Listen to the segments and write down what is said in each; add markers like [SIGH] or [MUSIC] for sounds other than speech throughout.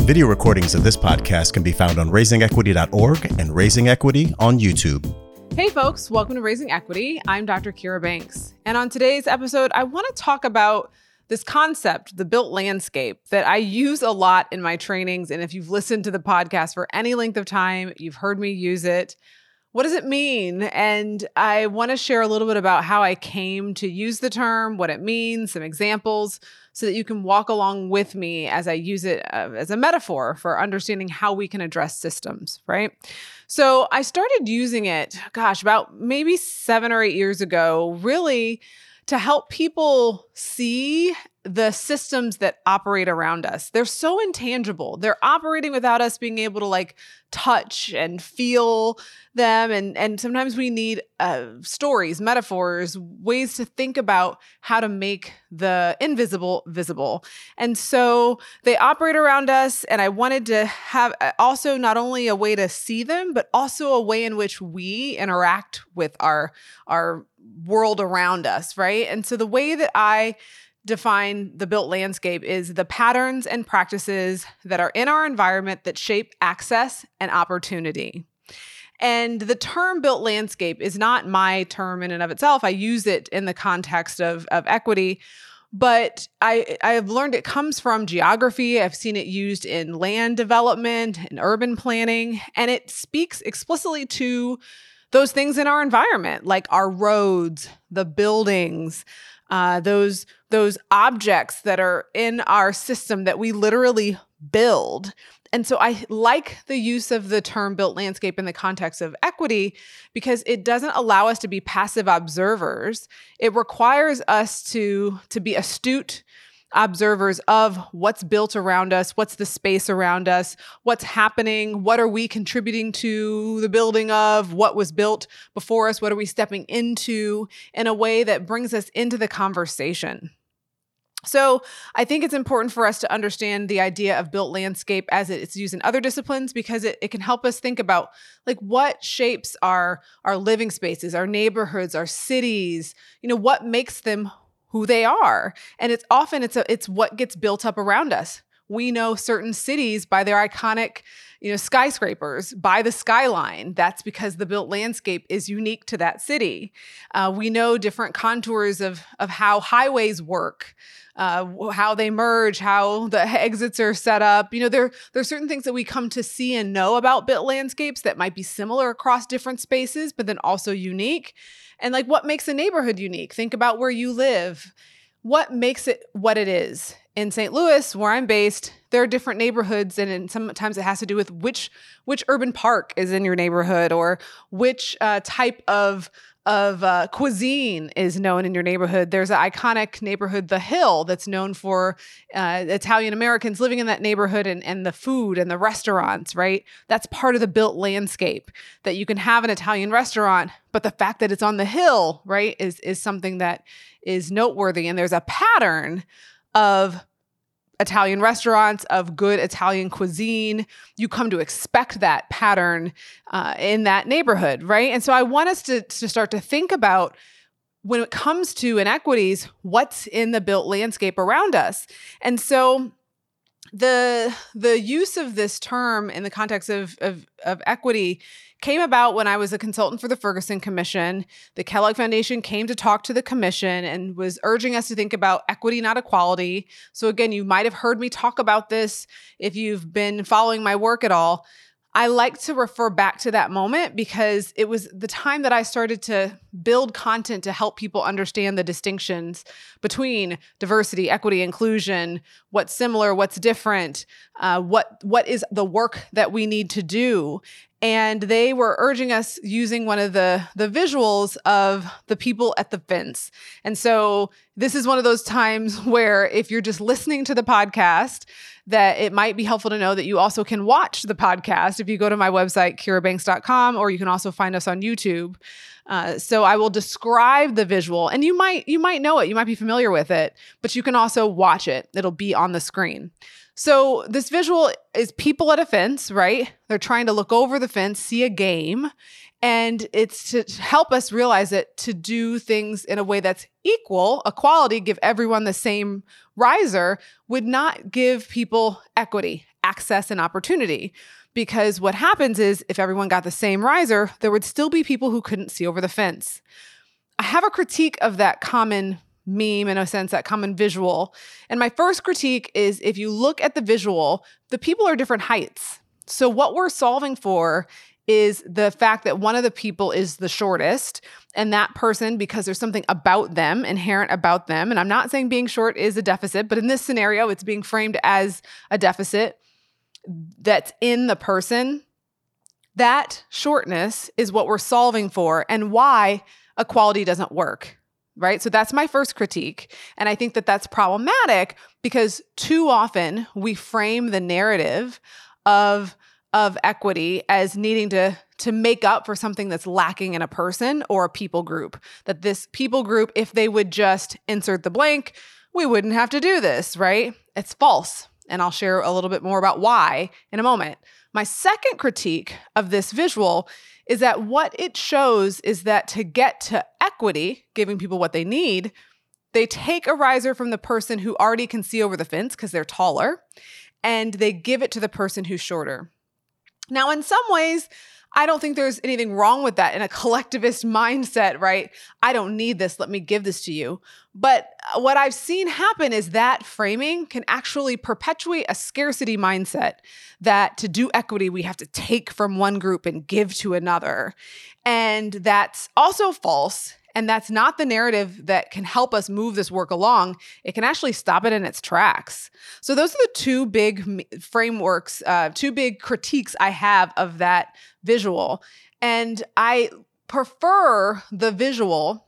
Video recordings of this podcast can be found on raisingequity.org and Raising Equity on YouTube. Hey, folks, welcome to Raising Equity. I'm Dr. Kira Banks. And on today's episode, I want to talk about this concept, the built landscape, that I use a lot in my trainings. And if you've listened to the podcast for any length of time, you've heard me use it. What does it mean? And I want to share a little bit about how I came to use the term, what it means, some examples, so that you can walk along with me as I use it uh, as a metaphor for understanding how we can address systems, right? So I started using it, gosh, about maybe seven or eight years ago, really to help people see the systems that operate around us. They're so intangible. They're operating without us being able to like touch and feel them and and sometimes we need uh, stories, metaphors, ways to think about how to make the invisible visible. And so they operate around us and I wanted to have uh, also not only a way to see them but also a way in which we interact with our our world around us, right? And so the way that I define the built landscape is the patterns and practices that are in our environment that shape access and opportunity. And the term built landscape is not my term in and of itself. I use it in the context of, of equity, but I, I have learned it comes from geography. I've seen it used in land development and urban planning, and it speaks explicitly to those things in our environment, like our roads, the buildings, uh, those those objects that are in our system that we literally build. And so I like the use of the term built landscape in the context of equity because it doesn't allow us to be passive observers. It requires us to to be astute observers of what's built around us, what's the space around us, what's happening, what are we contributing to the building of, what was built before us, what are we stepping into in a way that brings us into the conversation. So, I think it's important for us to understand the idea of built landscape as it's used in other disciplines because it, it can help us think about like what shapes our our living spaces, our neighborhoods, our cities, you know, what makes them who they are. And it's often it's a, it's what gets built up around us. We know certain cities by their iconic, you know, skyscrapers, by the skyline. That's because the built landscape is unique to that city. Uh, we know different contours of of how highways work, uh, how they merge, how the [LAUGHS] exits are set up. You know, there there's certain things that we come to see and know about built landscapes that might be similar across different spaces, but then also unique. And like what makes a neighborhood unique? Think about where you live. What makes it what it is? In St. Louis, where I'm based, there are different neighborhoods and sometimes it has to do with which which urban park is in your neighborhood or which uh, type of of uh, cuisine is known in your neighborhood. There's an iconic neighborhood, The Hill, that's known for uh, Italian Americans living in that neighborhood and, and the food and the restaurants, right? That's part of the built landscape that you can have an Italian restaurant, but the fact that it's on the hill, right, is, is something that is noteworthy. And there's a pattern of Italian restaurants, of good Italian cuisine. You come to expect that pattern uh, in that neighborhood, right? And so I want us to, to start to think about when it comes to inequities, what's in the built landscape around us. And so the the use of this term in the context of, of, of equity came about when I was a consultant for the Ferguson Commission. The Kellogg Foundation came to talk to the commission and was urging us to think about equity, not equality. So, again, you might have heard me talk about this if you've been following my work at all. I like to refer back to that moment because it was the time that I started to build content to help people understand the distinctions between diversity, equity, inclusion, what's similar, what's different, uh, what what is the work that we need to do, and they were urging us using one of the the visuals of the people at the fence. And so this is one of those times [LAUGHS] where if you're just listening to the podcast, that it might be helpful to know that you also can watch the podcast if you go to my website kirabanks.com or you can also find us on YouTube. Uh, so I will describe the visual, and you might you might know it, you might be familiar with it, but you can also watch it. It'll be on the screen. So this visual is people at a fence, right? They're trying to look over the fence, see a game, And it's to help us realize that to do things in a way that's equal, equality, give everyone the same riser, would not give people equity, access, and opportunity. Because what happens is if everyone got the same riser, there would still be people who couldn't see over the fence. I have a critique of that common meme in a sense, that common visual. And my first critique is if you look at the visual, the people are different heights. So what we're solving for is the fact that one of the people is the shortest and that person because there's something about them inherent about them and I'm not saying being short is a deficit but in this scenario it's being framed as a deficit that's in the person that shortness is what we're solving for and why equality doesn't work right? So that's my first critique. And I think that that's problematic because too often we frame the narrative of of equity as needing to to make up for something that's lacking in a person or a people group. That this people group if they would just insert the blank, we wouldn't have to do this, right? It's false. And I'll share a little bit more about why in a moment. My second critique of this visual is that what it shows is that to get to equity, giving people what they need, they take a riser from the person who already can see over the fence because they're taller, and they give it to the person who's shorter. Now, in some ways, I don't think there's anything wrong with that in a [LAUGHS] collectivist mindset, right? I don't need this. Let me give this to you. But uh, what I've seen happen is that framing can actually perpetuate a scarcity mindset that to do equity, we have to take from one group and give to another. And that's also false and that's not the narrative that can help us move this work along. It can actually stop it in its tracks. So, those are the two big frameworks, uh, two big critiques I have of that visual. And I prefer the visual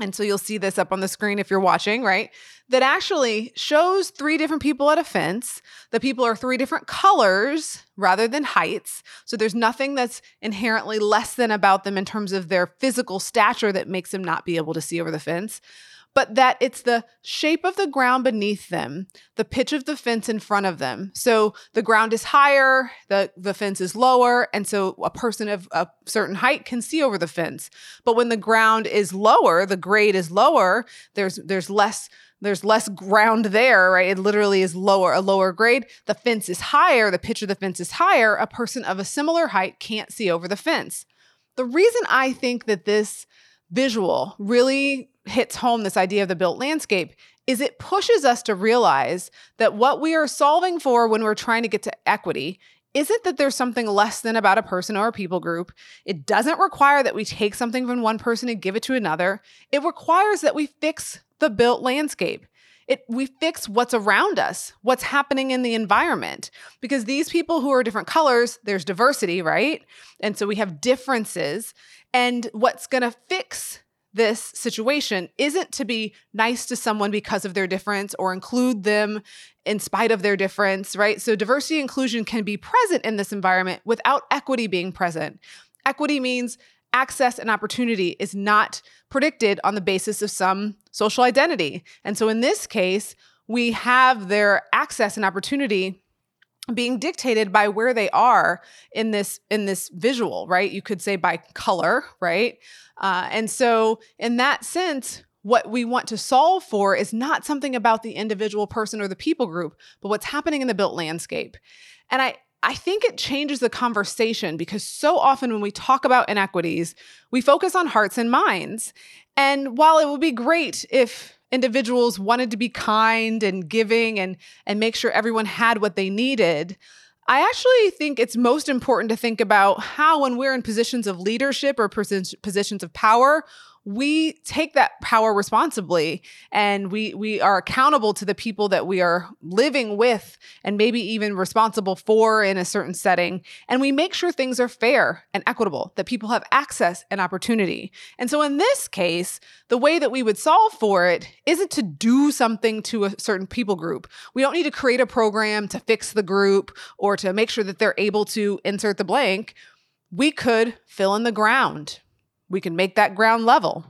and so you'll see this up on the screen if you're watching, right? That actually shows three different people at a fence. The people are three different colors rather than heights. So there's nothing that's inherently less than about them in terms of their physical stature that makes them not be able to see over the fence but that it's the shape of the ground beneath them, the pitch of the fence in front of them. So the ground is higher, the, the fence is lower, and so a person of a certain height can see over the fence. But when the ground is lower, the grade is lower, there's there's less there's less ground there, right? It literally is lower, a lower grade. The fence is higher, the pitch of the fence is higher. A person of a similar height can't see over the fence. The reason I think that this visual really hits home this idea of the built landscape is it pushes us to realize that what we are solving for when we're trying to get to equity isn't that there's something less than about a person or a people group. It doesn't require that we take something from one person and give it to another. It requires that we fix the built landscape. It, we fix what's around us, what's happening in the environment. Because these people who are different colors, there's diversity, right? And so we have differences. And what's going to fix this situation isn't to be nice to someone because of their difference or include them in spite of their difference, right? So diversity inclusion can be present in this environment without equity being present. Equity means access and opportunity is not predicted on the basis of some social identity. And so in this case, we have their access and opportunity being dictated by where they are in this in this visual right? You could say by color right? Uh, and so in that sense what we want to solve for is not something about the individual person or the people group but what's happening in the built landscape. And i I think it changes the conversation because so often when we talk about inequities, we focus on hearts and minds. And while it would be great if individuals wanted to be kind and giving and and make sure everyone had what they needed I actually think it's most important to think about how, when we're in positions of leadership or positions of power, we take that power responsibly and we we are accountable to the people that we are living with and maybe even responsible for in a certain setting. And we make sure things are fair and equitable that people have access and opportunity. And so in this case the way that we would solve for it isn't to do something to a certain people group. We don't need to create a program to fix the group or to make sure that they're able to insert the blank. We could fill in the ground we can make that ground level.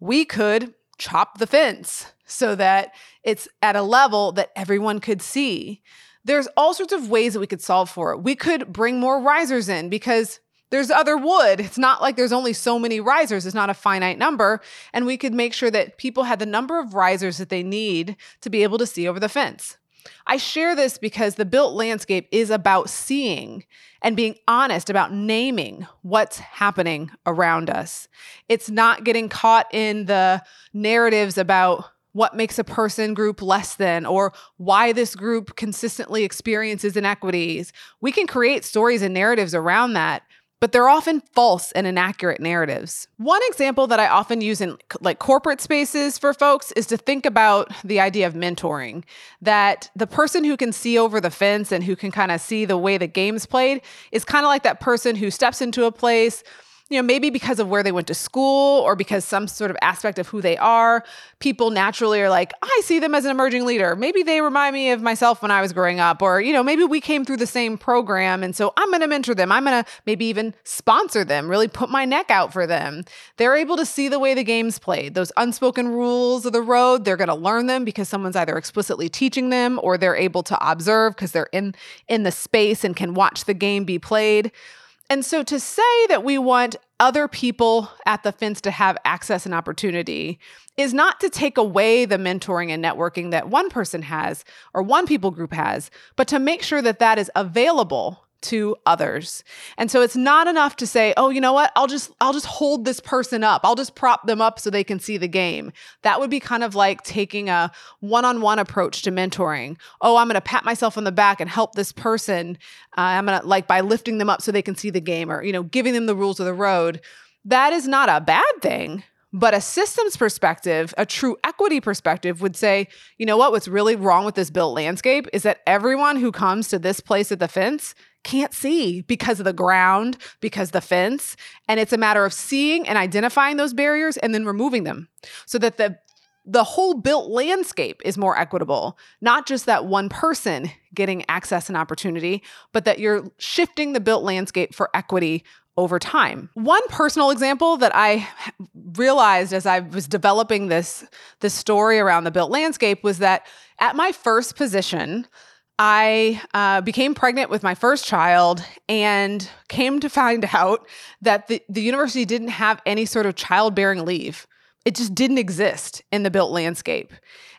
We could chop the fence so that it's at a level that everyone could see. There's all sorts of ways that we could solve for it. We could bring more risers in because there's other wood. It's not like there's only so many risers. It's not a finite number. And we could make sure that people had the number of risers that they need to be able to see over the fence. I share this because the built landscape is about seeing and being honest about naming what's happening around us. It's not getting caught in the narratives about what makes a person group less than or why this group consistently experiences inequities. We can create stories and narratives around that but they're often false and inaccurate narratives. One example that I often use in like corporate spaces for folks is to think about the idea of mentoring. That the person who can see over the fence and who can kind of see the way the game's played is kind of like that person who steps into a place you know, maybe because of where they went to school or because some sort of aspect of who they are, people naturally are like, I see them as an emerging leader. Maybe they remind me of myself when I was growing up, or, you know, maybe we came through the same program. And so I'm going to mentor them. I'm going to maybe even sponsor them, really put my neck out for them. They're able to see the way the game's played, those unspoken rules of the road. They're going to learn them because someone's either explicitly teaching them or they're able to observe because they're in, in the space and can watch the game be played. And so to say that we want other people at the fence to have access and opportunity is not to take away the mentoring and networking that one person has or one people group has, but to make sure that that is available to others. And so it's not enough to say, "Oh, you know what? I'll just I'll just hold this person up. I'll just prop them up so they can see the game." That would be kind of like taking a one-on-one approach to mentoring. "Oh, I'm going to pat myself on the back and help this person. Uh, I'm going to like by lifting them up so they can see the game or, you know, giving them the rules of the road." That is not a bad thing. But a systems perspective, a true equity perspective would say, you know what, what's really wrong with this built landscape is that everyone who comes to this place at the fence can't see because of the ground, because the fence. And it's a matter of seeing and identifying those barriers and then removing them so that the the whole built landscape is more equitable, not just that one person getting access and opportunity, but that you're shifting the built landscape for equity over time. One personal example that I realized as I was developing this this story around the built landscape was that at my first position, I uh, became pregnant with my first child and came to find [LAUGHS] out that the, the university didn't have any sort of childbearing leave. It just didn't exist in the built landscape.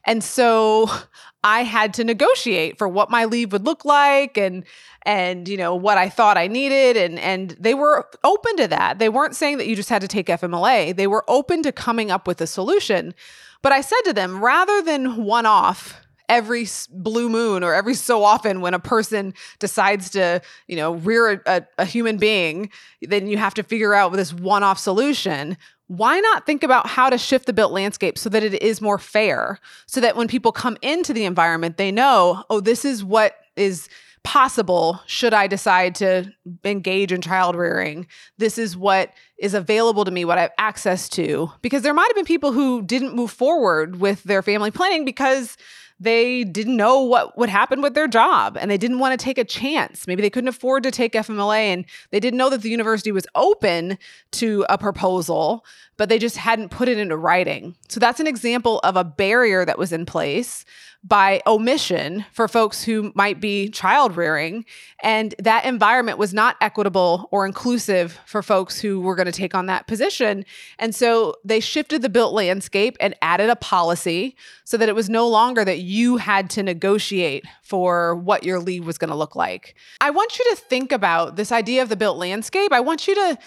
And so [LAUGHS] I had to negotiate for what my leave would look like and and you know what I thought I needed and and they were open to that. They weren't saying that you just had to take FMLA. They were open to coming up with a solution. But I said to them rather than one off every blue moon or every so often when a person decides to, you know, rear a, a human being, then you have to figure out this one off solution. Why not think about how to shift the built landscape so that it is more fair? So that when people come into the environment, they know, oh, this is what is possible should I decide to engage in child rearing. This is what is available to me, what I have access to. Because there might have been people who didn't move forward with their family planning because they didn't know what would happen with their job and they didn't want to take a chance. Maybe they couldn't afford to take FMLA and they didn't know that the university was open to a proposal, but they just hadn't put it into writing. So that's an example of a barrier that was in place by omission for folks who might be child rearing. And that environment was not equitable or inclusive for folks who were going to take on that position. And so they shifted the built landscape and added a policy so that it was no longer that you had to negotiate for what your leave was going to look like. I want you to think about this idea of the built landscape. I want you to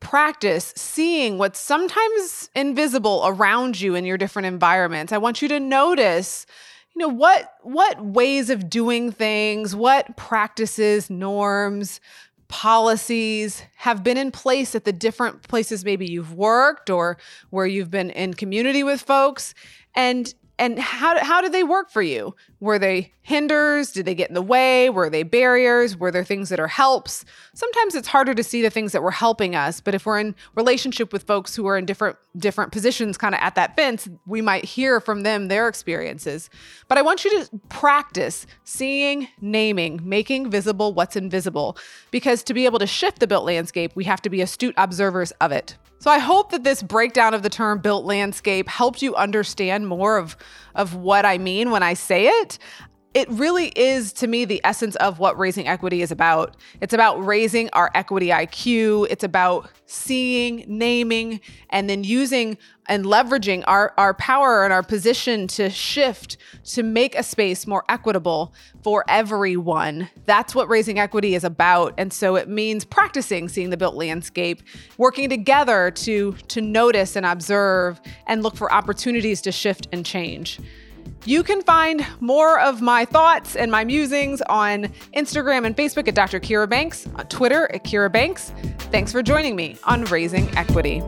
practice seeing what's sometimes invisible around you in your different environments. I want you to notice you know what what ways of doing things what practices norms policies have been in place at the different places maybe you've worked or where you've been in community with folks and and how how did they work for you? Were they hinders? Did they get in the way? Were they barriers? Were there things that are helps? Sometimes it's harder to see the things that were helping us, but if we're in relationship with folks who are in different different positions kind of at that fence, we might hear from them their experiences. But I want you to practice seeing, naming, making visible what's invisible because to be able to shift the built landscape, we have to be astute observers of it. So I hope that this breakdown of the term built landscape helped you understand more of, of what I mean when I say it. It really is to me the essence of what raising equity is about. It's about raising our equity IQ. It's about seeing, naming, and then using and leveraging our, our power and our position to shift to make a space more equitable for everyone. That's what raising equity is about. And so it means practicing seeing the built landscape, working together to, to notice and observe and look for opportunities to shift and change. You can find more of my thoughts and my musings on Instagram and Facebook at Dr. Kira Banks, on Twitter at Kira Banks. Thanks for joining me on Raising Equity.